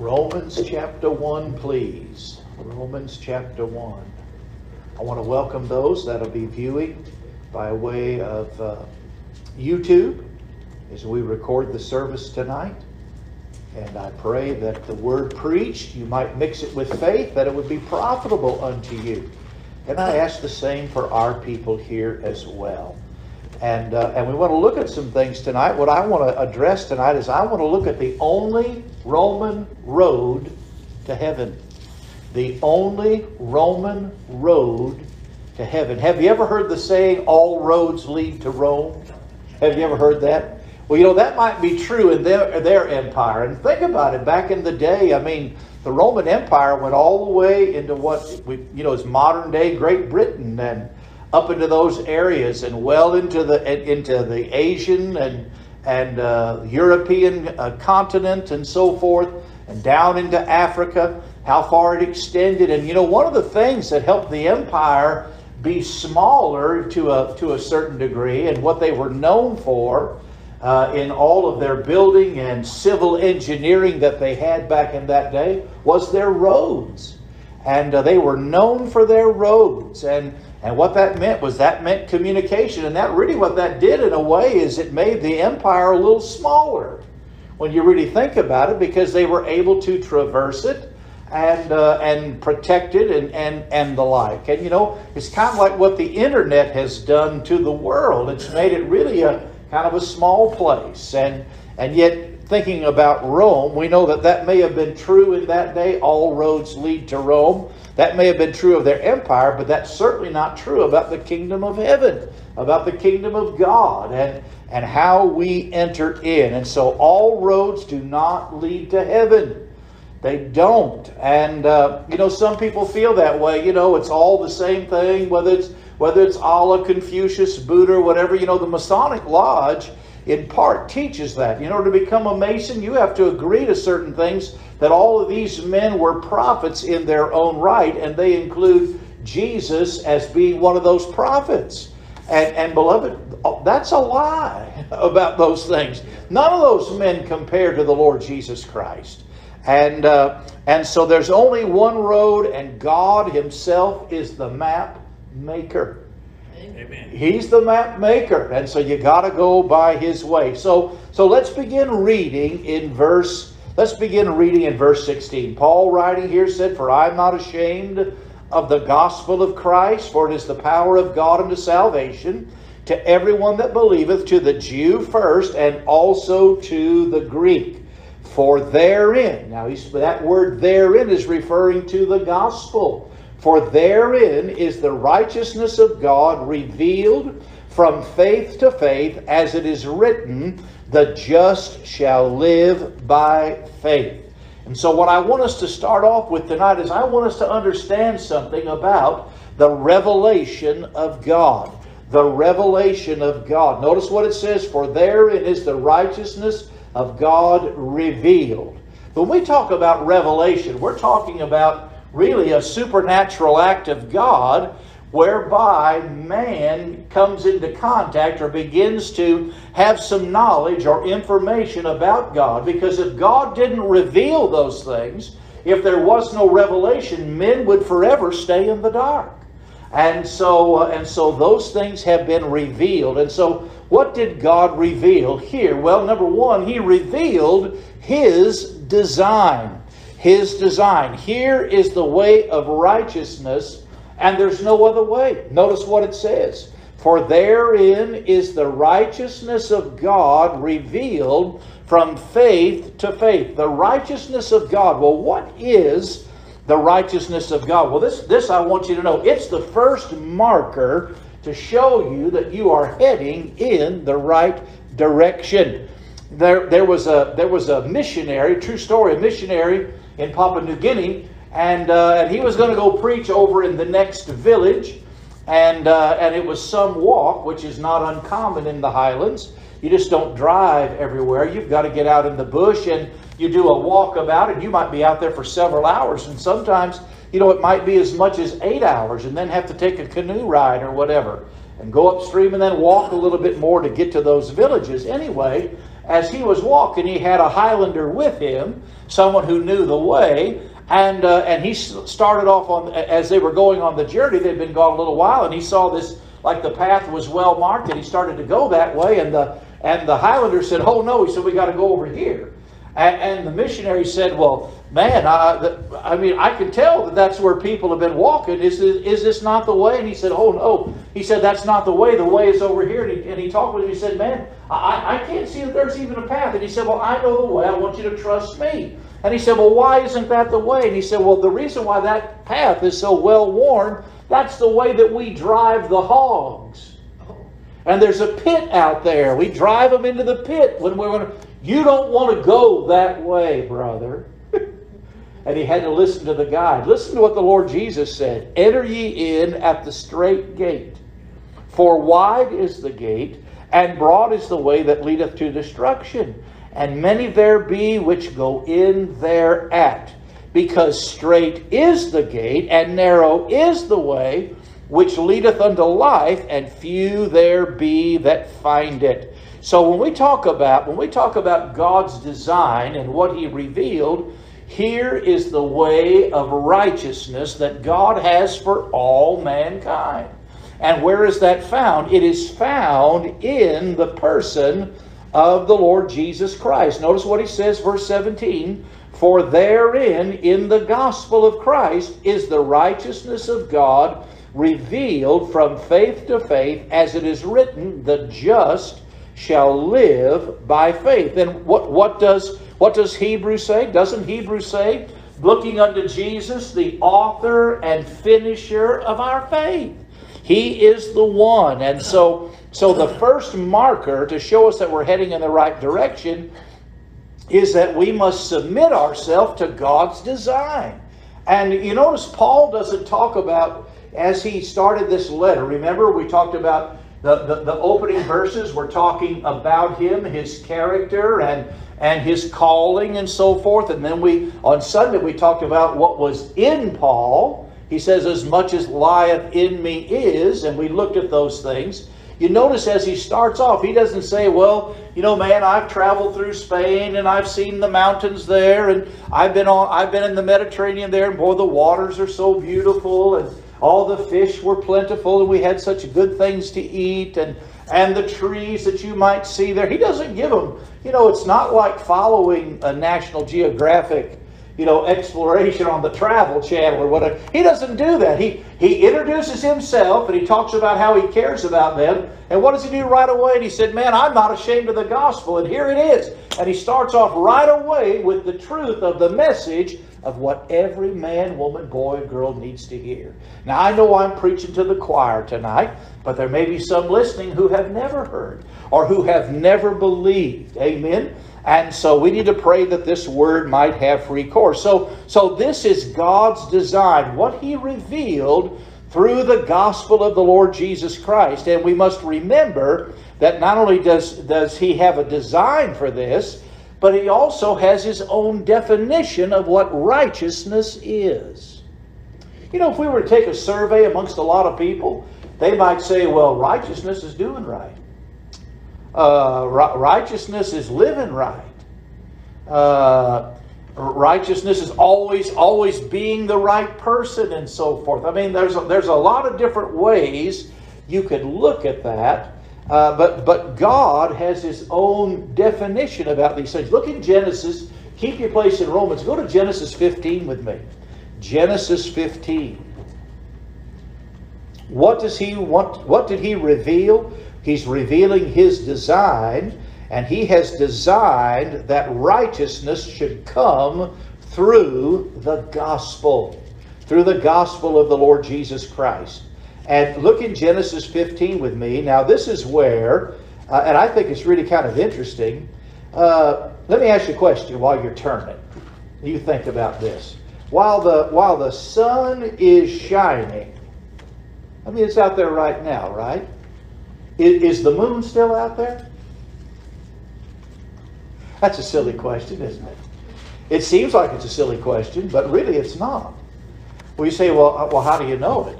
Romans chapter 1, please. Romans chapter 1. I want to welcome those that'll be viewing by way of uh, YouTube as we record the service tonight. And I pray that the word preached, you might mix it with faith, that it would be profitable unto you. And I ask the same for our people here as well. And, uh, and we want to look at some things tonight. What I want to address tonight is I want to look at the only Roman road to heaven. The only Roman road to heaven. Have you ever heard the saying, all roads lead to Rome? Have you ever heard that? Well, you know, that might be true in their, their empire. And think about it, back in the day, I mean, the Roman Empire went all the way into what we, you know, is modern day Great Britain and up into those areas and well into the into the Asian and and uh, European uh, continent and so forth, and down into Africa. How far it extended, and you know, one of the things that helped the empire be smaller to a to a certain degree, and what they were known for. Uh, in all of their building and civil engineering that they had back in that day was their roads. And uh, they were known for their roads. And and what that meant was that meant communication. And that really what that did in a way is it made the empire a little smaller when you really think about it because they were able to traverse it and uh, and protect it and, and, and the like. And you know, it's kind of like what the internet has done to the world. It's made it really a kind of a small place. And and yet thinking about Rome, we know that that may have been true in that day. All roads lead to Rome. That may have been true of their empire, but that's certainly not true about the kingdom of heaven, about the kingdom of God, and, and how we enter in. And so all roads do not lead to heaven. They don't. And, uh, you know, some people feel that way. You know, it's all the same thing, whether it's, whether it's Allah, Confucius, Buddha, whatever. You know, the Masonic Lodge in part teaches that. In order to become a Mason, you have to agree to certain things that all of these men were prophets in their own right, and they include Jesus as being one of those prophets. And, and beloved, that's a lie about those things. None of those men compare to the Lord Jesus Christ. And, uh, and so there's only one road, and God Himself is the map maker. Amen. He's the map maker, and so you got to go by his way. So, so let's begin reading in verse. Let's begin reading in verse 16. Paul writing here said, "For I am not ashamed of the gospel of Christ, for it is the power of God unto salvation to everyone that believeth, to the Jew first, and also to the Greek. For therein, now that word therein is referring to the gospel." For therein is the righteousness of God revealed from faith to faith, as it is written, the just shall live by faith. And so, what I want us to start off with tonight is I want us to understand something about the revelation of God. The revelation of God. Notice what it says, for therein is the righteousness of God revealed. When we talk about revelation, we're talking about really a supernatural act of God whereby man comes into contact or begins to have some knowledge or information about God. Because if God didn't reveal those things, if there was no revelation, men would forever stay in the dark. And so, uh, and so those things have been revealed. And so, what did God reveal here? Well, number one, He revealed His design his design. Here is the way of righteousness, and there's no other way. Notice what it says. For therein is the righteousness of God revealed from faith to faith. The righteousness of God. Well, what is the righteousness of God? Well, this, this I want you to know. It's the first marker to show you that you are heading in the right direction. There, there, was a, there was a missionary, true story, a missionary in Papua New Guinea, and, uh, and he was going to go preach over in the next village, and, uh, and it was some walk, which is not uncommon in the highlands. You just don't drive everywhere. You've got to get out in the bush and you do a walk about and You might be out there for several hours, and sometimes, you know, it might be as much as eight hours, and then have to take a canoe ride or whatever, and go upstream and then walk a little bit more to get to those villages. Anyway, as he was walking, he had a Highlander with him, someone who knew the way. And, uh, and he started off on, as they were going on the journey, they'd been gone a little while, and he saw this, like the path was well marked, and he started to go that way. And the, and the Highlander said, Oh no, he said, we got to go over here. And, and the missionary said, Well, man, I, I mean, I can tell that that's where people have been walking. Is this, is this not the way? And he said, Oh, no. He said, That's not the way. The way is over here. And he, and he talked with him. He said, Man, I, I can't see that there's even a path. And he said, Well, I know the way. I want you to trust me. And he said, Well, why isn't that the way? And he said, Well, the reason why that path is so well worn, that's the way that we drive the hogs. And there's a pit out there. We drive them into the pit when we're going to. You don't want to go that way, brother. and he had to listen to the guide. Listen to what the Lord Jesus said Enter ye in at the strait gate, for wide is the gate, and broad is the way that leadeth to destruction, and many there be which go in thereat. Because strait is the gate, and narrow is the way which leadeth unto life, and few there be that find it. So when we talk about when we talk about God's design and what he revealed, here is the way of righteousness that God has for all mankind. And where is that found? It is found in the person of the Lord Jesus Christ. Notice what he says, verse 17 For therein, in the gospel of Christ, is the righteousness of God revealed from faith to faith, as it is written, the just shall live by faith. And what, what does what does Hebrews say? Doesn't Hebrews say, looking unto Jesus, the author and finisher of our faith? He is the one. And so, so the first marker to show us that we're heading in the right direction is that we must submit ourselves to God's design. And you notice Paul doesn't talk about, as he started this letter, remember we talked about the, the, the opening verses were talking about him, his character, and, and his calling, and so forth. And then we, on Sunday, we talked about what was in Paul. He says, As much as lieth in me is, and we looked at those things. You notice as he starts off, he doesn't say, Well, you know, man, I've traveled through Spain and I've seen the mountains there, and I've been on I've been in the Mediterranean there, and boy, the waters are so beautiful, and all the fish were plentiful, and we had such good things to eat, and and the trees that you might see there. He doesn't give them, you know, it's not like following a National Geographic, you know, exploration on the Travel Channel or whatever. He doesn't do that. He he introduces himself and he talks about how he cares about them. And what does he do right away? And he said, Man, I'm not ashamed of the gospel. And here it is. And he starts off right away with the truth of the message of what every man, woman, boy, and girl needs to hear. Now, I know I'm preaching to the choir tonight, but there may be some listening who have never heard or who have never believed. Amen? And so we need to pray that this word might have free course. So, so this is God's design, what He revealed through the gospel of the Lord Jesus Christ. And we must remember that not only does, does He have a design for this, but he also has his own definition of what righteousness is. You know, if we were to take a survey amongst a lot of people, they might say, well, righteousness is doing right. Uh, righteousness is living right. Uh, righteousness is always, always being the right person and so forth. I mean, there's a, there's a lot of different ways you could look at that. Uh, but, but God has his own definition about these things. Look in Genesis. Keep your place in Romans. Go to Genesis 15 with me. Genesis 15. What does he want? What did he reveal? He's revealing his design, and he has designed that righteousness should come through the gospel, through the gospel of the Lord Jesus Christ. And look in Genesis 15 with me. Now, this is where, uh, and I think it's really kind of interesting. Uh, let me ask you a question while you're turning. You think about this. While the, while the sun is shining, I mean, it's out there right now, right? Is, is the moon still out there? That's a silly question, isn't it? It seems like it's a silly question, but really it's not. Well, you say, well, uh, well, how do you know it?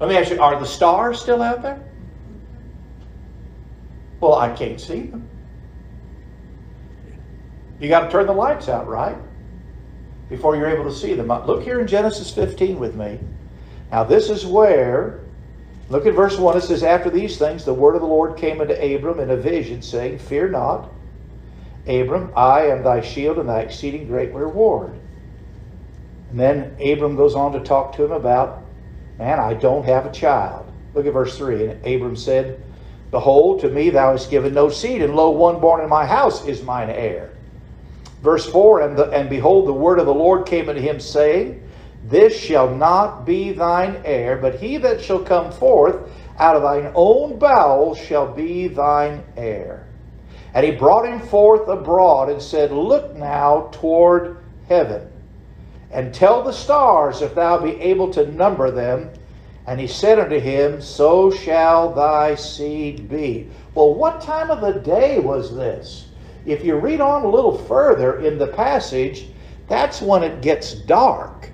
Let me ask you, are the stars still out there? Well, I can't see them. You got to turn the lights out, right? Before you're able to see them. Look here in Genesis 15 with me. Now, this is where, look at verse 1. It says, After these things, the word of the Lord came unto Abram in a vision, saying, Fear not, Abram, I am thy shield and thy exceeding great reward. And then Abram goes on to talk to him about, Man, I don't have a child. Look at verse 3. And Abram said, Behold, to me thou hast given no seed, and lo, one born in my house is mine heir. Verse 4 and, the, and behold, the word of the Lord came unto him, saying, This shall not be thine heir, but he that shall come forth out of thine own bowels shall be thine heir. And he brought him forth abroad and said, Look now toward heaven, and tell the stars if thou be able to number them. And he said unto him, So shall thy seed be. Well, what time of the day was this? If you read on a little further in the passage, that's when it gets dark.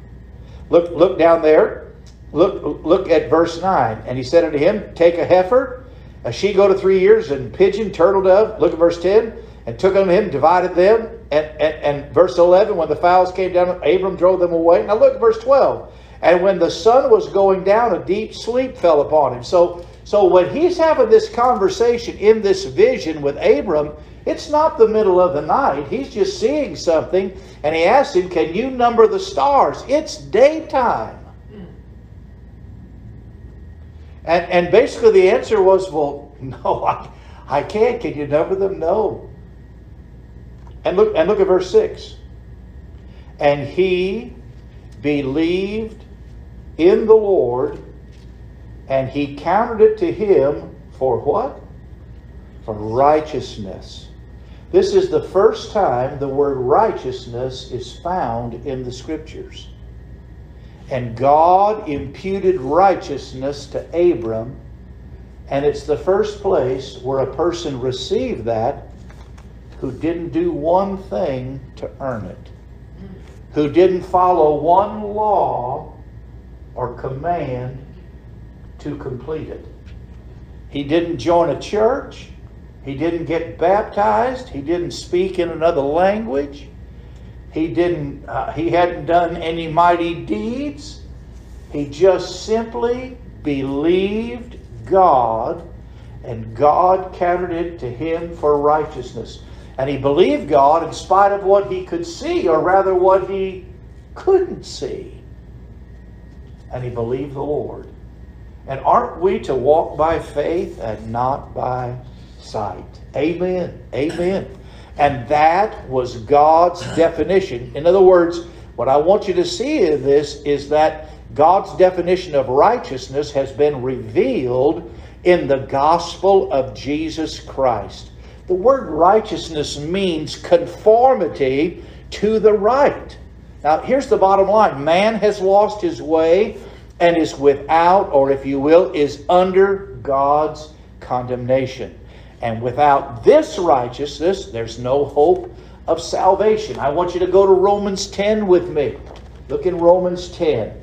Look, look down there. Look, look at verse 9. And he said unto him, Take a heifer, a she goat of three years, and pigeon, turtle dove. Look at verse 10. And took unto him, divided them. And, and, and verse 11, when the fowls came down, Abram drove them away. Now look at verse 12. And when the sun was going down, a deep sleep fell upon him. So, so when he's having this conversation in this vision with Abram, it's not the middle of the night. He's just seeing something, and he asks him, Can you number the stars? It's daytime. And, and basically the answer was, Well, no, I, I can't. Can you number them? No. And look, and look at verse 6. And he believed in the Lord, and he counted it to him for what? For righteousness. This is the first time the word righteousness is found in the scriptures. And God imputed righteousness to Abram, and it's the first place where a person received that who didn't do one thing to earn it, who didn't follow one law or command to complete it. He didn't join a church. He didn't get baptized. He didn't speak in another language. He didn't. Uh, he hadn't done any mighty deeds. He just simply believed God, and God counted it to him for righteousness. And he believed God in spite of what he could see, or rather, what he couldn't see. And he believed the Lord. And aren't we to walk by faith and not by sight. Amen. Amen. And that was God's definition. In other words, what I want you to see in this is that God's definition of righteousness has been revealed in the gospel of Jesus Christ. The word righteousness means conformity to the right. Now, here's the bottom line man has lost his way and is without, or if you will, is under God's condemnation. And without this righteousness, there's no hope of salvation. I want you to go to Romans 10 with me. Look in Romans 10.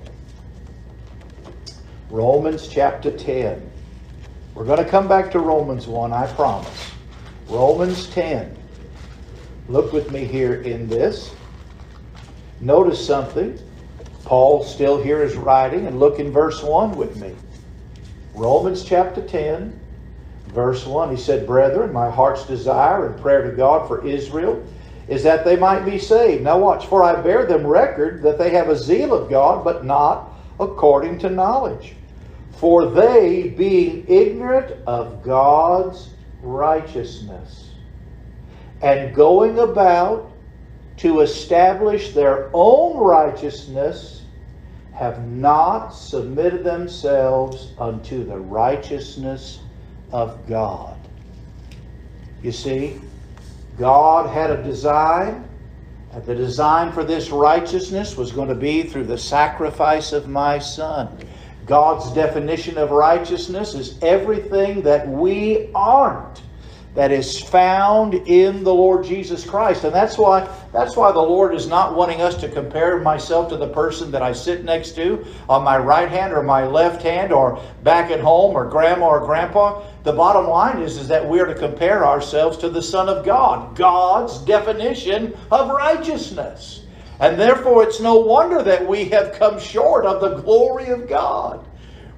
Romans chapter 10. We're going to come back to Romans 1, I promise. Romans 10. Look with me here in this. Notice something. Paul still here is writing, and look in verse 1 with me. Romans chapter 10, verse 1, he said, Brethren, my heart's desire and prayer to God for Israel is that they might be saved. Now watch, for I bear them record that they have a zeal of God, but not according to knowledge. For they, being ignorant of God's righteousness, and going about to establish their own righteousness, have not submitted themselves unto the righteousness of God. You see, God had a design, and the design for this righteousness was going to be through the sacrifice of my Son. God's definition of righteousness is everything that we aren't. That is found in the Lord Jesus Christ. And that's why that's why the Lord is not wanting us to compare myself to the person that I sit next to on my right hand or my left hand or back at home or grandma or grandpa. The bottom line is, is that we are to compare ourselves to the Son of God, God's definition of righteousness. And therefore it's no wonder that we have come short of the glory of God.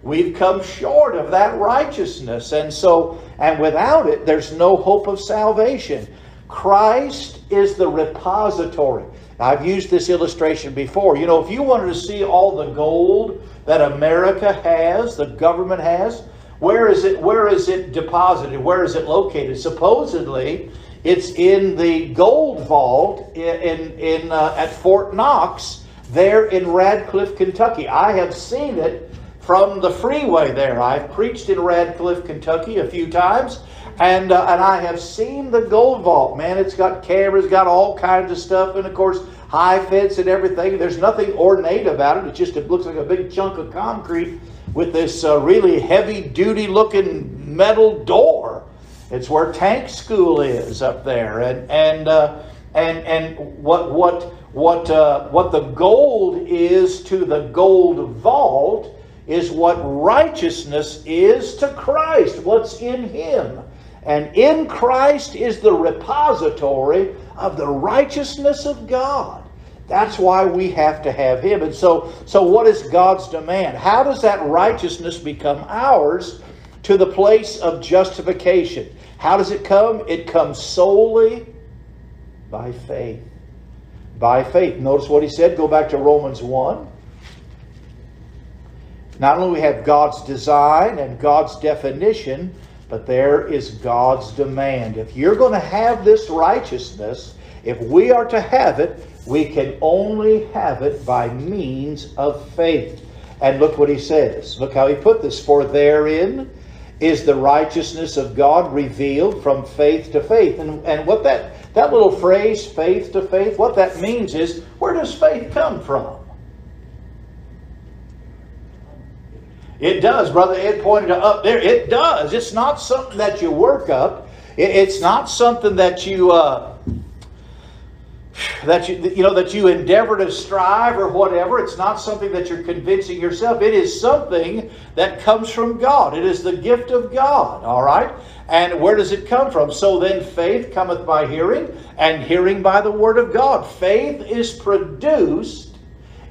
We've come short of that righteousness. And so, and without it, there's no hope of salvation. Christ is the repository. I've used this illustration before. You know, if you wanted to see all the gold that America has, the government has, where is it where is it deposited? Where is it located? Supposedly, it's in the gold vault in in, uh, at Fort Knox there in Radcliff, Kentucky. I have seen it from the freeway there. I've preached in Radcliff, Kentucky a few times, and, uh, and I have seen the gold vault. Man, it's got cameras, got all kinds of stuff, and of course, high fence and everything. There's nothing ornate about it. It just it looks like a big chunk of concrete with this uh, really heavy duty looking metal door. It's where tank school is up there, and and uh, and and what what what uh, what the gold is to the gold vault is what righteousness is to Christ, what's in Him. And in Christ is the repository of the righteousness of God. That's why we have to have Him. And so, so what is God's demand? How does that righteousness become ours to the place of justification? How does it come? It comes solely by faith. By faith. Notice what he said. Go back to Romans 1. Not only we have God's design and God's definition, but there is God's demand. If you're going to have this righteousness, if we are to have it, we can only have it by means of faith. And look what he says. Look how he put this. For therein is the righteousness of God revealed from faith to faith. And, and what that, that little phrase, faith to faith, what that means is where does faith come from? It does, Brother Ed pointed up there. It does. It's not something that you work up. it's not something that you uh, that you you know that you endeavor to strive or whatever. It's not something that you're convincing yourself. It is something that comes from God. It is the gift of God. All right. And where does it come from? So then, faith cometh by hearing, and hearing by the word of God. Faith is produced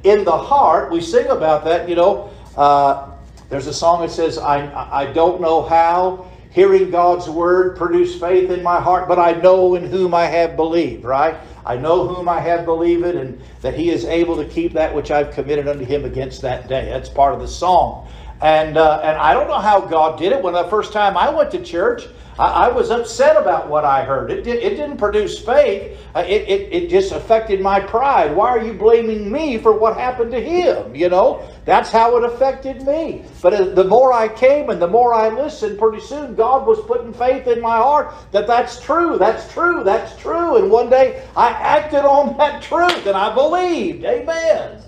in the heart. We sing about that. You know. Uh, there's a song that says, I, I don't know how hearing God's word produced faith in my heart, but I know in whom I have believed, right? I know whom I have believed and that he is able to keep that which I've committed unto him against that day. That's part of the song. And, uh, and I don't know how God did it. When the first time I went to church, I, I was upset about what I heard. It, did, it didn't produce faith. Uh, it, it, it just affected my pride. Why are you blaming me for what happened to him? You know, that's how it affected me. But uh, the more I came and the more I listened, pretty soon God was putting faith in my heart that that's true, that's true, that's true. And one day I acted on that truth and I believed. Amen.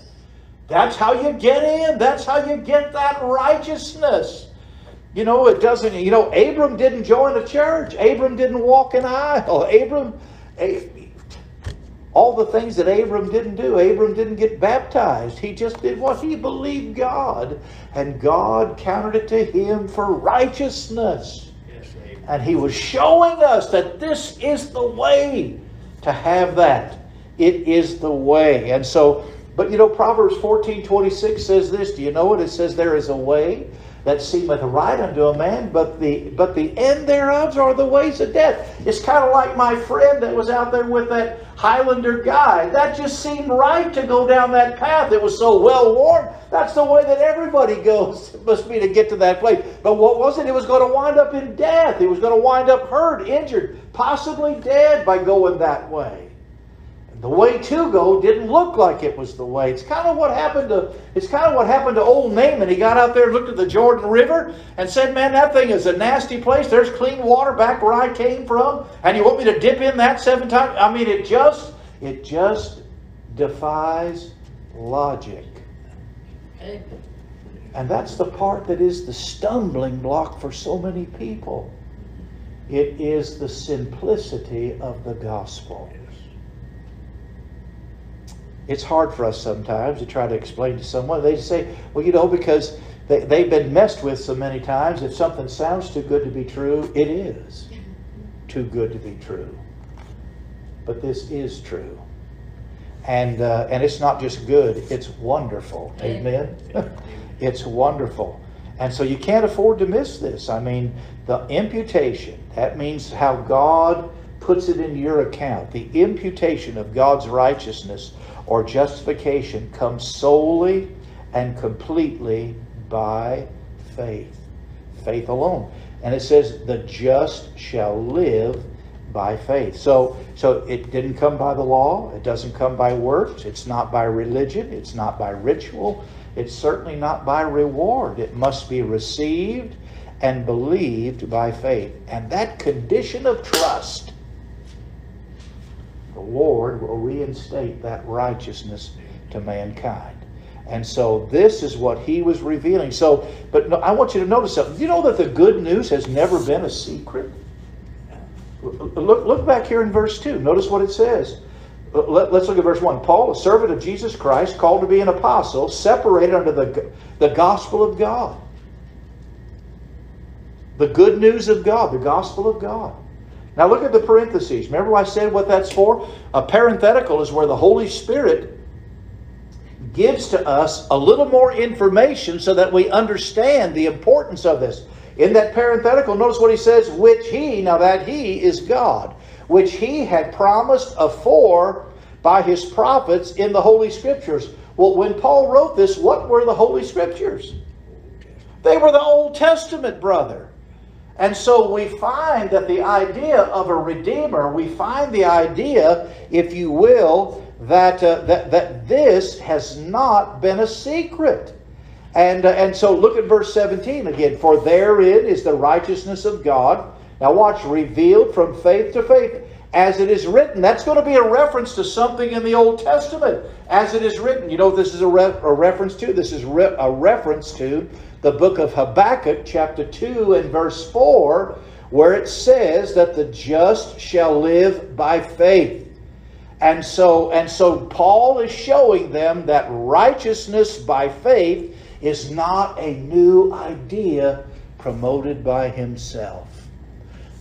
That's how you get in. That's how you get that righteousness. You know, it doesn't, you know, Abram didn't join a church. Abram didn't walk an aisle. Abram, all the things that Abram didn't do, Abram didn't get baptized. He just did what he believed God, and God counted it to him for righteousness. Yes, and he was showing us that this is the way to have that. It is the way. And so, but you know, Proverbs 14 26 says this. Do you know what it says? There is a way that seemeth right unto a man, but the but the end thereof are the ways of death. It's kind of like my friend that was out there with that Highlander guy. That just seemed right to go down that path. It was so well worn. That's the way that everybody goes. It must be to get to that place. But what was it? It was going to wind up in death. He was going to wind up hurt, injured, possibly dead by going that way the way to go didn't look like it was the way. It's kind of what happened to it's kind of what happened to old Naaman. He got out there, and looked at the Jordan River, and said, "Man, that thing is a nasty place. There's clean water back where I came from, and you want me to dip in that seven times? I mean, it just it just defies logic." And that's the part that is the stumbling block for so many people. It is the simplicity of the gospel. It's hard for us sometimes to try to explain to someone. They say, well, you know, because they, they've been messed with so many times, if something sounds too good to be true, it is too good to be true. But this is true. And, uh, and it's not just good, it's wonderful. Amen? it's wonderful. And so you can't afford to miss this. I mean, the imputation, that means how God puts it in your account. The imputation of God's righteousness or justification comes solely and completely by faith. Faith alone. And it says, the just shall live by faith. So, so it didn't come by the law. It doesn't come by works. It's not by religion. It's not by ritual. It's certainly not by reward. It must be received and believed by faith. And that condition of trust, the Lord will reinstate that righteousness to mankind. And so this is what he was revealing. So, but no, I want you to notice something. You know that the good news has never been a secret? Look, look back here in verse 2. Notice what it says. Let, us look at verse 1. Paul, a servant of Jesus Christ, called to be an apostle, separated under the, the gospel of God. The good news of God, the gospel of God. Now look at the parentheses. Remember I said what that's for? A parenthetical is where the Holy Spirit gives to us a little more information so that we understand the importance of this. In that parenthetical, notice what he says, which he, now that he is God, which he had promised afore by his prophets in the Holy Scriptures. Well, when Paul wrote this, what were the Holy Scriptures? They were the Old Testament, brother. And so we find that the idea of a Redeemer, we find the idea, if you will, that, uh, that, that this has not been a secret. And, uh, and so look at verse 17 again. For therein is the righteousness of God. Now watch, revealed from faith to faith, as it is written. That's going to be a reference to something in the Old Testament. As it is written. You know this is a, re- a reference to? This is re- a reference to the book of Habakkuk, chapter 2 and verse 4, where it says that the just shall live by faith. And so, and so Paul is showing them that righteousness by faith is not a new idea promoted by himself.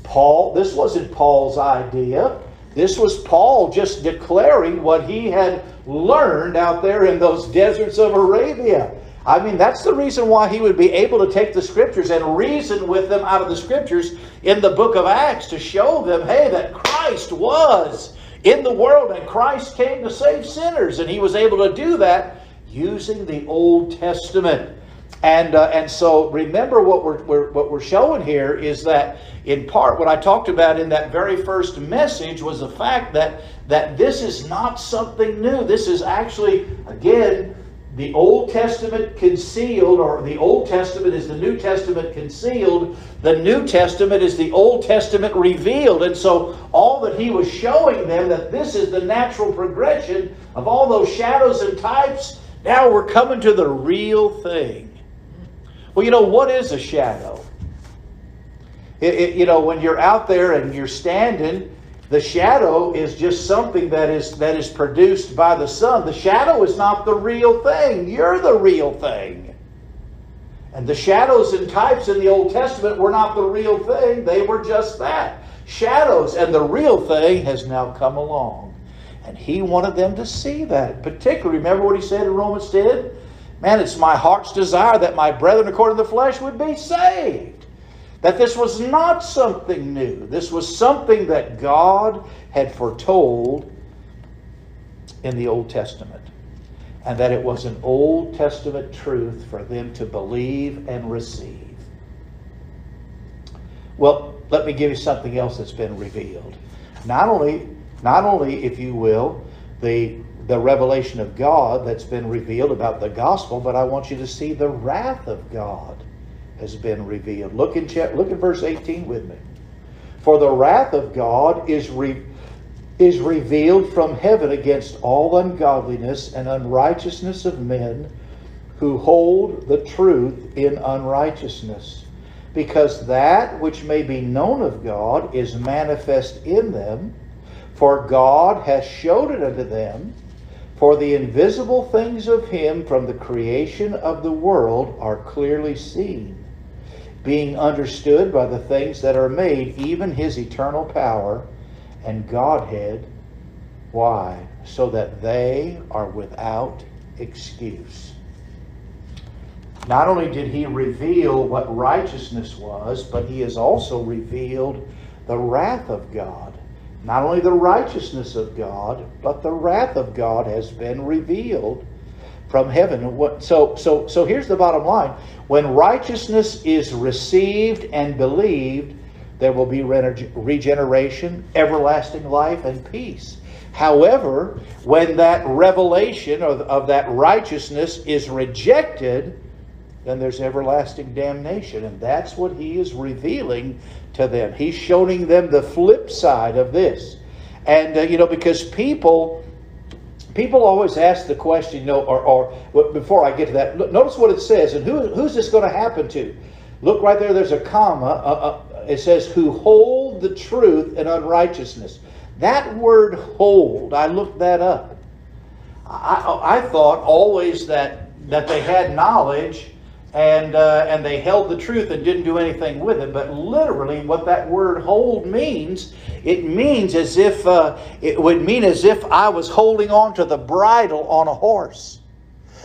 Paul, this wasn't Paul's idea. This was Paul just declaring what he had learned out there in those deserts of Arabia. I mean, that's the reason why he would be able to take the scriptures and reason with them out of the scriptures in the book of Acts to show them, hey, that Christ was in the world and Christ came to save sinners. And he was able to do that using the Old Testament. And, uh, and so remember what we're, we're, what we're showing here is that in part what I talked about in that very first message was the fact that, that this is not something new. This is actually, again, the Old Testament concealed, or the Old Testament is the New Testament concealed. The New Testament is the Old Testament revealed. And so all that he was showing them that this is the natural progression of all those shadows and types now we're coming to the real thing. Well, you know, what is a shadow? It, it, you know, when you're out there and you're standing, the shadow is just something that is that is produced by the sun. The shadow is not the real thing. You're the real thing. And the shadows and types in the Old Testament were not the real thing. They were just that. Shadows. And the real thing has now come along. And he wanted them to see that. Particularly, remember what he said in Romans 10? Man, it's my heart's desire that my brethren according to the flesh would be saved. That this was not something new. This was something that God had foretold in the Old Testament. And that it was an Old Testament truth for them to believe and receive. Well, let me give you something else that's been revealed. Not only not only, if you will, the, the revelation of God that's been revealed about the gospel, but I want you to see the wrath of God has been revealed. Look in, look in verse 18 with me. For the wrath of God is, re, is revealed from heaven against all ungodliness and unrighteousness of men who hold the truth in unrighteousness because that which may be known of God is manifest in them, for God has showed it unto them. For the invisible things of him from the creation of the world are clearly seen, being understood by the things that are made, even his eternal power and Godhead. Why? So that they are without excuse. Not only did he reveal what righteousness was, but he has also revealed the wrath of God. Not only the righteousness of God, but the wrath of God has been revealed from heaven. So, so, so here's the bottom line. When righteousness is received and believed, there will be regeneration, everlasting life, and peace. However, when that revelation of, of that righteousness is rejected, then there's everlasting damnation. And that's what he is revealing to them. He's showing them the flip side of this. And, uh, you know, because people. People always ask the question, you know, or, or before I get to that, look, notice what it says, and who, who's this going to happen to? Look right there, there's a comma. Uh, uh, it says, who hold the truth in unrighteousness. That word hold, I looked that up. I, I thought always that, that they had knowledge and uh, and they held the truth and didn't do anything with it. But literally, what that word "hold" means, it means as if uh, it would mean as if I was holding on to the bridle on a horse.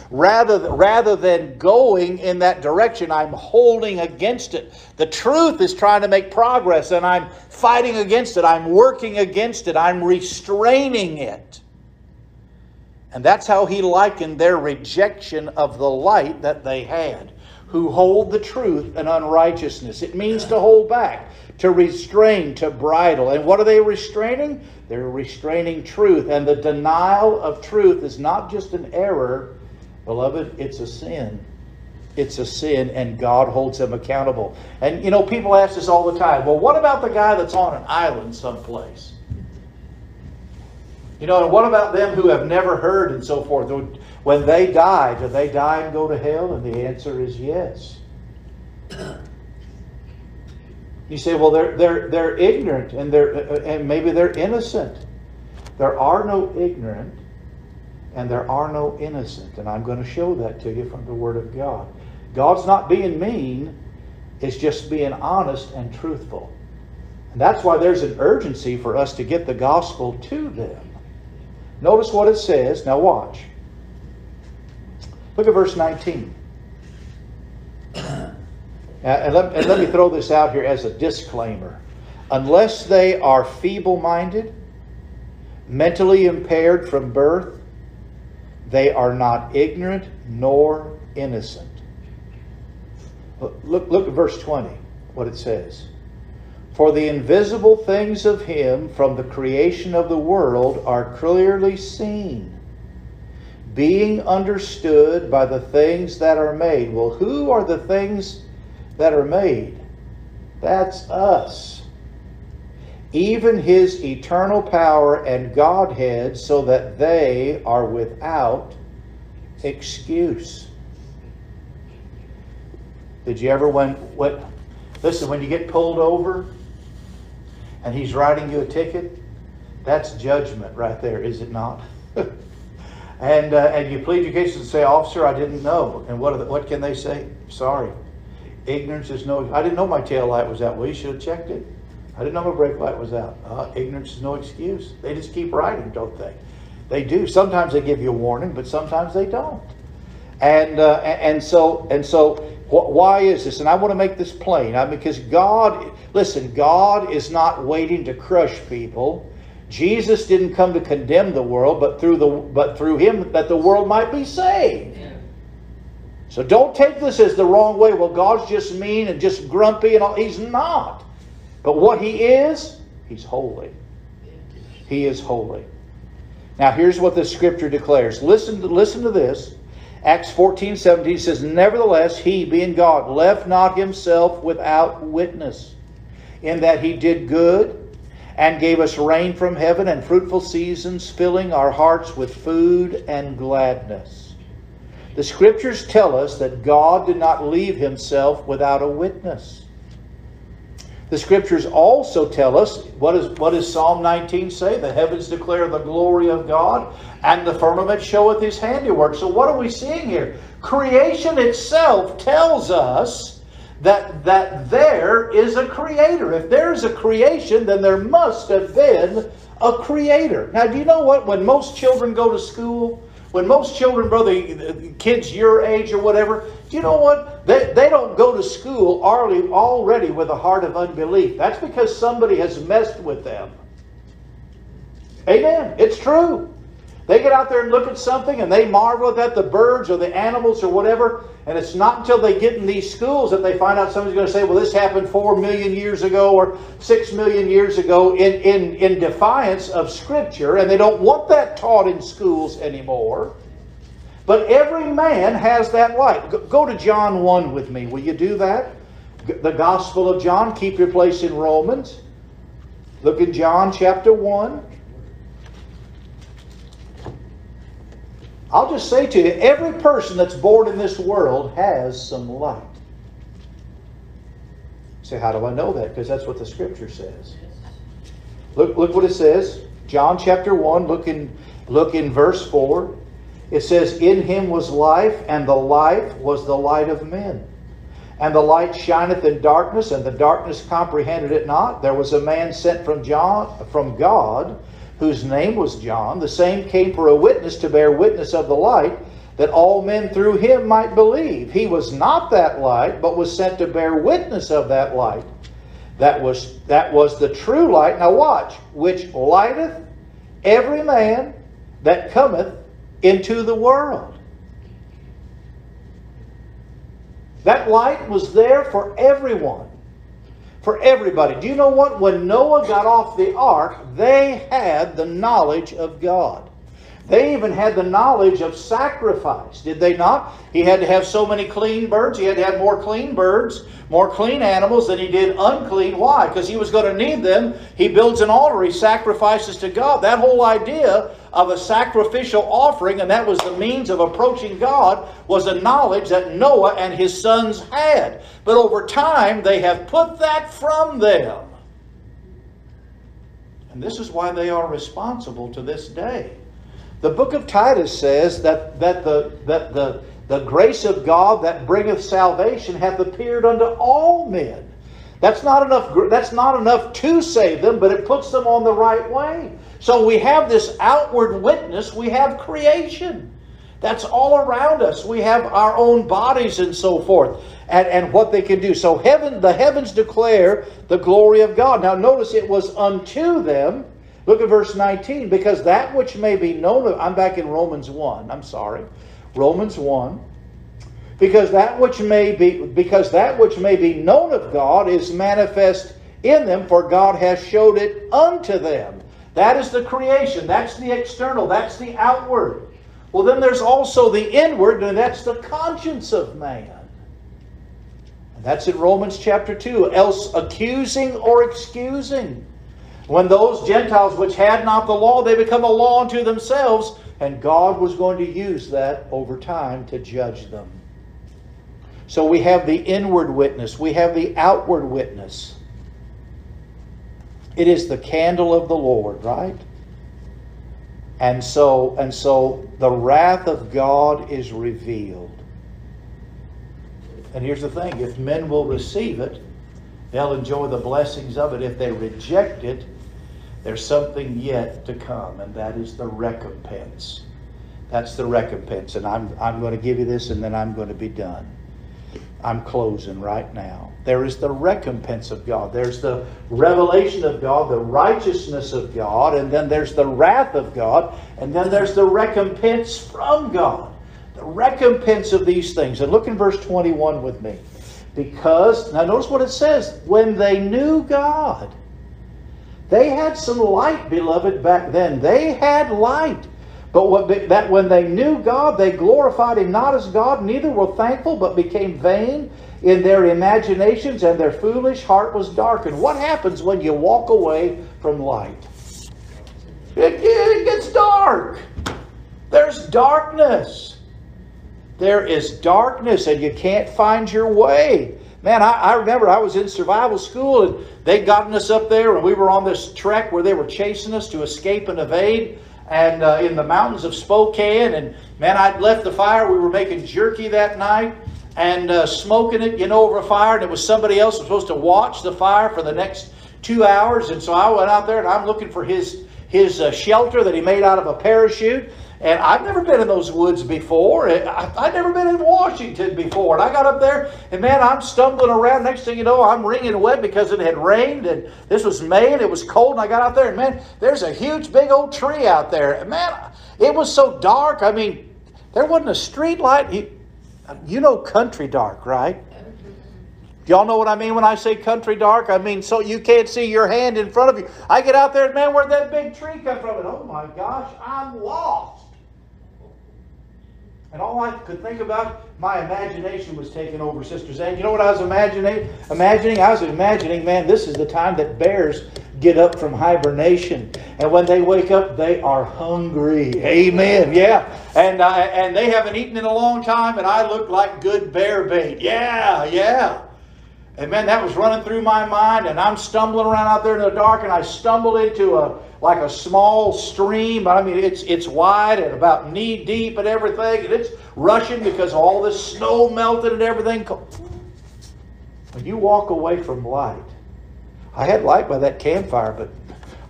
Rather, rather than going in that direction, I'm holding against it. The truth is trying to make progress, and I'm fighting against it. I'm working against it. I'm restraining it. And that's how he likened their rejection of the light that they had who hold the truth and unrighteousness. It means to hold back, to restrain, to bridle. And what are they restraining? They're restraining truth. And the denial of truth is not just an error, beloved, it's a sin. It's a sin, and God holds them accountable. And you know, people ask this all the time well, what about the guy that's on an island someplace? You know, and what about them who have never heard and so forth? When they die, do they die and go to hell? And the answer is yes. You say, well, they're, they're, they're ignorant and, they're, uh, and maybe they're innocent. There are no ignorant and there are no innocent. And I'm going to show that to you from the Word of God. God's not being mean, it's just being honest and truthful. And that's why there's an urgency for us to get the gospel to them. Notice what it says. Now, watch. Look at verse 19. Uh, and, let, and let me throw this out here as a disclaimer. Unless they are feeble minded, mentally impaired from birth, they are not ignorant nor innocent. Look, look at verse 20, what it says. For the invisible things of him from the creation of the world are clearly seen, being understood by the things that are made. Well, who are the things that are made? That's us. Even his eternal power and Godhead, so that they are without excuse. Did you ever, when, what, listen, when you get pulled over, and he's writing you a ticket, that's judgment right there, is it not? and uh, and you plead your case and say, officer, I didn't know. And what the, what can they say? Sorry, ignorance is no. I didn't know my tail light was out. Well, you should have checked it. I didn't know my brake light was out. Uh, ignorance is no excuse. They just keep writing, don't they? They do. Sometimes they give you a warning, but sometimes they don't. And uh, and so and so why is this? And I want to make this plain. I mean, because God, listen, God is not waiting to crush people. Jesus didn't come to condemn the world, but through the but through him that the world might be saved. So don't take this as the wrong way. Well, God's just mean and just grumpy and all. He's not. But what he is, he's holy. He is holy. Now here's what the scripture declares. Listen to, listen to this. Acts 14, 17 says, Nevertheless, he, being God, left not himself without witness, in that he did good and gave us rain from heaven and fruitful seasons, filling our hearts with food and gladness. The scriptures tell us that God did not leave himself without a witness. The scriptures also tell us what, is, what does Psalm 19 say? The heavens declare the glory of God, and the firmament showeth his handiwork. So, what are we seeing here? Creation itself tells us that, that there is a creator. If there's a creation, then there must have been a creator. Now, do you know what? When most children go to school, when most children, brother, kids your age or whatever, do you know what? They, they don't go to school already already with a heart of unbelief. That's because somebody has messed with them. Amen. It's true. They get out there and look at something and they marvel at the birds or the animals or whatever. And it's not until they get in these schools that they find out somebody's going to say, well, this happened four million years ago or six million years ago in, in, in defiance of Scripture. And they don't want that taught in schools anymore. But every man has that light. Go to John 1 with me. Will you do that? The Gospel of John. Keep your place in Romans. Look at John chapter 1. I'll just say to you every person that's born in this world has some light. Say, how do I know that? Because that's what the Scripture says. Look, look what it says. John chapter 1, look in, look in verse 4. It says, In him was life, and the life was the light of men. And the light shineth in darkness, and the darkness comprehended it not. There was a man sent from John from God, whose name was John. The same came for a witness to bear witness of the light, that all men through him might believe. He was not that light, but was sent to bear witness of that light. That was that was the true light. Now watch, which lighteth every man that cometh into the world. That light was there for everyone. For everybody. Do you know what? When Noah got off the ark, they had the knowledge of God. They even had the knowledge of sacrifice, did they not? He had to have so many clean birds. He had to have more clean birds, more clean animals than he did unclean. Why? Because he was going to need them. He builds an altar, he sacrifices to God. That whole idea of a sacrificial offering, and that was the means of approaching God, was a knowledge that Noah and his sons had. But over time, they have put that from them. And this is why they are responsible to this day. The book of Titus says that, that, the, that the, the grace of God that bringeth salvation hath appeared unto all men. That's not enough that's not enough to save them, but it puts them on the right way. So we have this outward witness, we have creation. That's all around us. We have our own bodies and so forth, and, and what they can do. So heaven, the heavens declare the glory of God. Now notice it was unto them Look at verse 19. Because that which may be known of, I'm back in Romans 1. I'm sorry. Romans 1. Because that which may be because that which may be known of God is manifest in them, for God has showed it unto them. That is the creation. That's the external. That's the outward. Well, then there's also the inward, and that's the conscience of man. And that's in Romans chapter 2. Else accusing or excusing. When those Gentiles which had not the law, they become a law unto themselves, and God was going to use that over time to judge them. So we have the inward witness, we have the outward witness. It is the candle of the Lord, right? And so and so the wrath of God is revealed. And here's the thing, if men will receive it, they'll enjoy the blessings of it. If they reject it, there's something yet to come, and that is the recompense. That's the recompense. And I'm, I'm going to give you this, and then I'm going to be done. I'm closing right now. There is the recompense of God. There's the revelation of God, the righteousness of God, and then there's the wrath of God, and then there's the recompense from God. The recompense of these things. And look in verse 21 with me. Because, now notice what it says when they knew God. They had some light, beloved, back then. They had light. But what, that when they knew God, they glorified Him not as God, neither were thankful, but became vain in their imaginations, and their foolish heart was darkened. What happens when you walk away from light? It, it gets dark. There's darkness. There is darkness, and you can't find your way. Man, I, I remember I was in survival school and they'd gotten us up there and we were on this trek where they were chasing us to escape and evade and uh, in the mountains of Spokane. And man, I'd left the fire. We were making jerky that night and uh, smoking it, you know, over a fire. And it was somebody else was supposed to watch the fire for the next two hours. And so I went out there and I'm looking for his his uh, shelter that he made out of a parachute. And I've never been in those woods before. I've never been in Washington before. And I got up there, and man, I'm stumbling around. Next thing you know, I'm wringing wet because it had rained, and this was May, and it was cold. And I got out there, and man, there's a huge, big old tree out there. And man, it was so dark. I mean, there wasn't a street light. You, you know country dark, right? Y'all know what I mean when I say country dark? I mean, so you can't see your hand in front of you. I get out there and, man, where'd that big tree come from? And oh my gosh, I'm lost. And all I could think about, my imagination was taking over Sister Zane. You know what I was imagining? Imagining? I was imagining, man, this is the time that bears get up from hibernation. And when they wake up, they are hungry. Amen. Yeah. And, uh, and they haven't eaten in a long time, and I look like good bear bait. Yeah, yeah. And man, that was running through my mind, and I'm stumbling around out there in the dark, and I stumbled into a like a small stream. I mean, it's it's wide and about knee deep and everything, and it's rushing because all this snow melted and everything. When you walk away from light, I had light by that campfire, but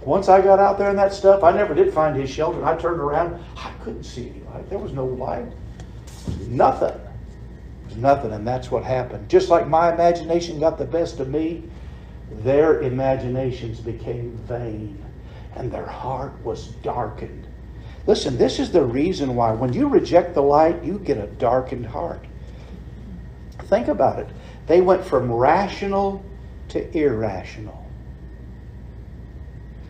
once I got out there and that stuff, I never did find his shelter. I turned around, I couldn't see any light. There was no light, nothing nothing, and that's what happened. Just like my imagination got the best of me, their imaginations became vain, and their heart was darkened. Listen, this is the reason why when you reject the light, you get a darkened heart. Think about it. They went from rational to irrational.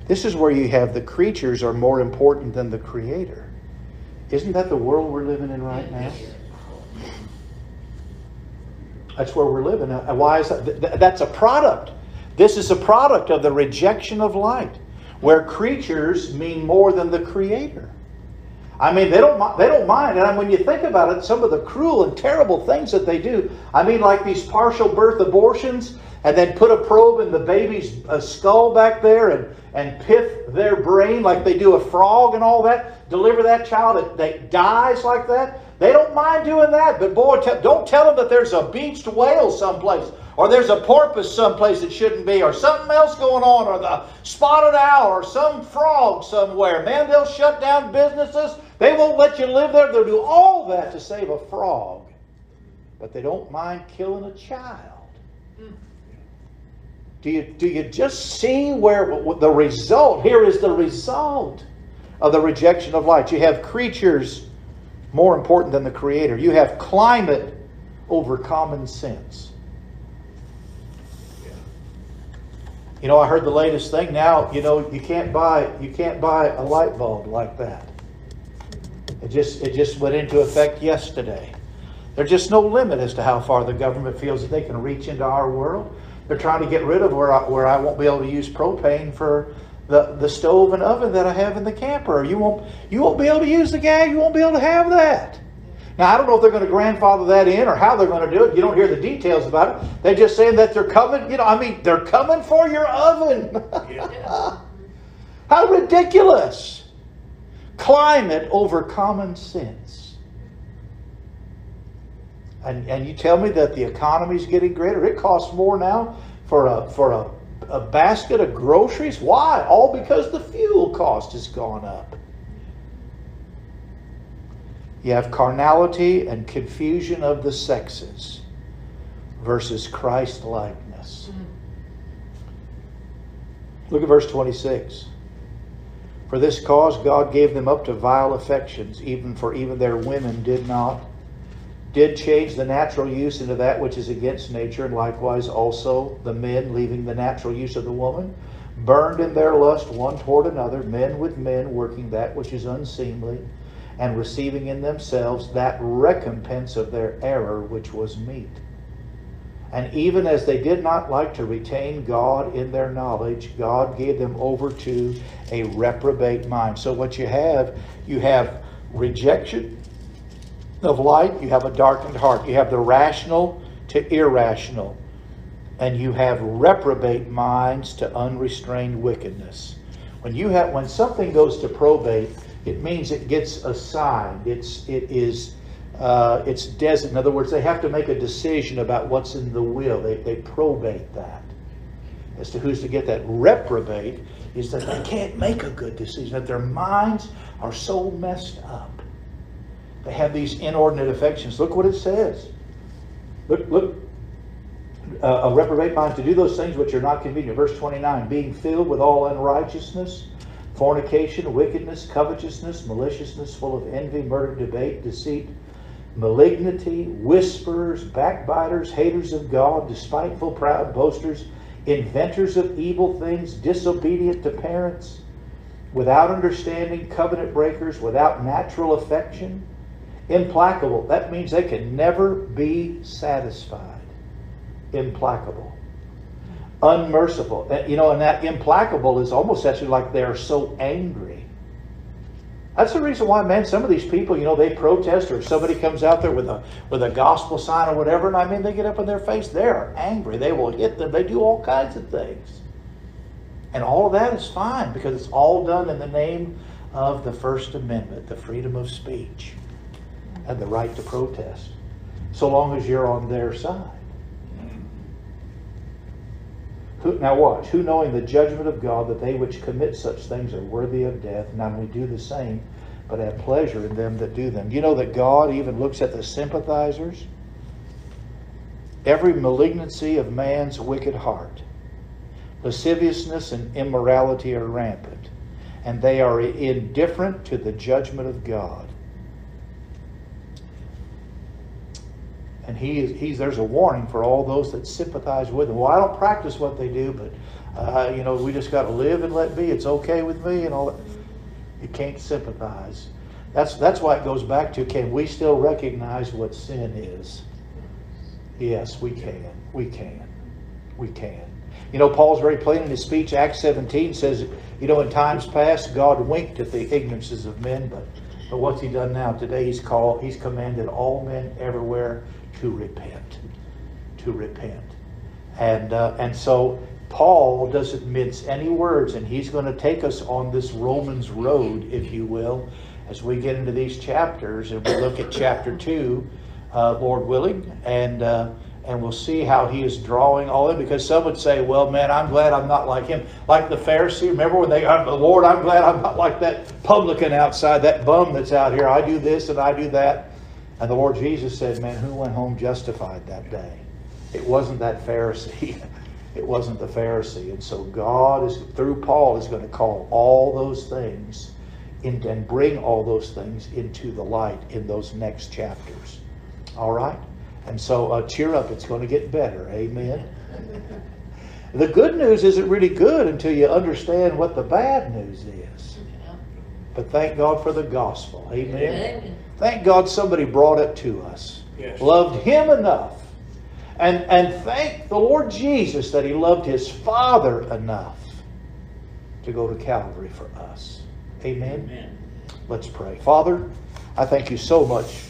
This is where you have the creatures are more important than the creator. Isn't that the world we're living in right now? That's where we're living. Why is that? That's a product. This is a product of the rejection of light, where creatures mean more than the Creator. I mean, they don't they don't mind. And when you think about it, some of the cruel and terrible things that they do. I mean, like these partial birth abortions, and then put a probe in the baby's uh, skull back there and and pith their brain like they do a frog and all that. Deliver that child that dies like that. They don't mind doing that, but boy, don't tell them that there's a beached whale someplace, or there's a porpoise someplace that shouldn't be, or something else going on, or the spotted owl, or some frog somewhere. Man, they'll shut down businesses. They won't let you live there. They'll do all that to save a frog, but they don't mind killing a child. Do you, do you just see where the result, here is the result of the rejection of light. You have creatures more important than the Creator. You have climate over common sense. You know, I heard the latest thing now, you know, you can't buy you can't buy a light bulb like that. It just it just went into effect yesterday. There's just no limit as to how far the government feels that they can reach into our world. They're trying to get rid of where I, where I won't be able to use propane for the, the stove and oven that I have in the camper. You won't, you won't be able to use the gas. You won't be able to have that. Now, I don't know if they're going to grandfather that in or how they're going to do it. You don't hear the details about it. They're just saying that they're coming, you know, I mean, they're coming for your oven. how ridiculous. Climate over common sense. And, and you tell me that the economy is getting greater. It costs more now for a, for a a basket of groceries. Why? All because the fuel cost has gone up. You have carnality and confusion of the sexes versus Christ likeness. Look at verse 26. For this cause God gave them up to vile affections, even for even their women did not did change the natural use into that which is against nature, and likewise also the men, leaving the natural use of the woman, burned in their lust one toward another, men with men, working that which is unseemly, and receiving in themselves that recompense of their error which was meet. And even as they did not like to retain God in their knowledge, God gave them over to a reprobate mind. So what you have, you have rejection of light, you have a darkened heart. You have the rational to irrational. and you have reprobate minds to unrestrained wickedness. When you have when something goes to probate, it means it gets assigned. It's it is uh, it's designated. In other words, they have to make a decision about what's in the will. They, they probate that as to who's to get that. Reprobate is that they can't make a good decision, that their minds are so messed up. They have these inordinate affections. Look what it says. Look, look. Uh, a reprobate mind to do those things which are not convenient. Verse 29 being filled with all unrighteousness, fornication, wickedness, covetousness, maliciousness, full of envy, murder, debate, deceit malignity, whisperers, backbiters, haters of God, despiteful, proud, boasters, inventors of evil things, disobedient to parents, without understanding, covenant breakers, without natural affection, implacable. That means they can never be satisfied. Implacable. Unmerciful. Uh, you know, and that implacable is almost actually like they're so angry that's the reason why, man, some of these people, you know, they protest or somebody comes out there with a with a gospel sign or whatever, and I mean they get up in their face, they're angry. They will hit them, they do all kinds of things. And all of that is fine because it's all done in the name of the First Amendment, the freedom of speech, and the right to protest. So long as you're on their side. Who, now watch, who knowing the judgment of God that they which commit such things are worthy of death, not only do the same, but have pleasure in them that do them. You know that God even looks at the sympathizers? Every malignancy of man's wicked heart, lasciviousness and immorality are rampant, and they are indifferent to the judgment of God. And he is, he's there's a warning for all those that sympathize with him. Well, I don't practice what they do, but uh, you know we just got to live and let be. It's okay with me and all. You can't sympathize. That's that's why it goes back to can we still recognize what sin is? Yes, we can. We can. We can. You know, Paul's very plain in his speech. Acts 17 says, you know, in times past, God winked at the ignorances of men, but but what's he done now? Today he's called, he's commanded all men everywhere to repent. To repent. And, uh, and so Paul doesn't mince any words, and he's going to take us on this Romans road, if you will, as we get into these chapters, and we look at chapter 2, uh, Lord willing, and, uh, and we'll see how he is drawing all in. Because some would say, well, man, I'm glad I'm not like him. Like the Pharisee, remember when they, Lord, I'm glad I'm not like that publican outside, that bum that's out here. I do this and I do that. And the Lord Jesus said, Man, who went home justified that day? It wasn't that Pharisee. it wasn't the Pharisee. And so God is, through Paul, is going to call all those things in, and bring all those things into the light in those next chapters. All right? And so uh, cheer up. It's going to get better. Amen. the good news isn't really good until you understand what the bad news is. But thank God for the gospel. Amen. Amen. Thank God somebody brought it to us. Yes. Loved Him enough. And, and thank the Lord Jesus that He loved His Father enough to go to Calvary for us. Amen. Amen. Let's pray. Father, I thank you so much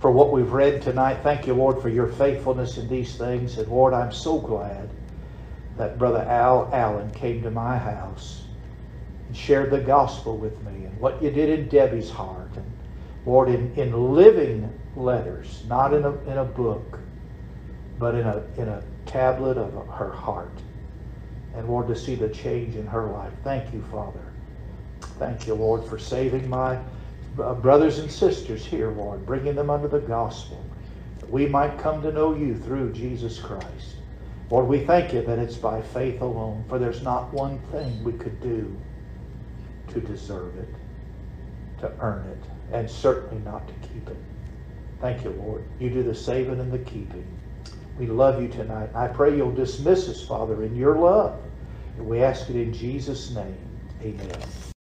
for what we've read tonight. Thank you, Lord, for your faithfulness in these things. And Lord, I'm so glad that Brother Al Allen came to my house and shared the gospel with me and what you did in Debbie's heart. And Lord, in, in living letters, not in a, in a book, but in a, in a tablet of her heart. And Lord, to see the change in her life. Thank you, Father. Thank you, Lord, for saving my uh, brothers and sisters here, Lord, bringing them under the gospel. That we might come to know you through Jesus Christ. Lord, we thank you that it's by faith alone, for there's not one thing we could do to deserve it, to earn it and certainly not to keep it. Thank you, Lord. You do the saving and the keeping. We love you tonight. I pray you'll dismiss us, Father, in your love. And we ask it in Jesus' name. Amen.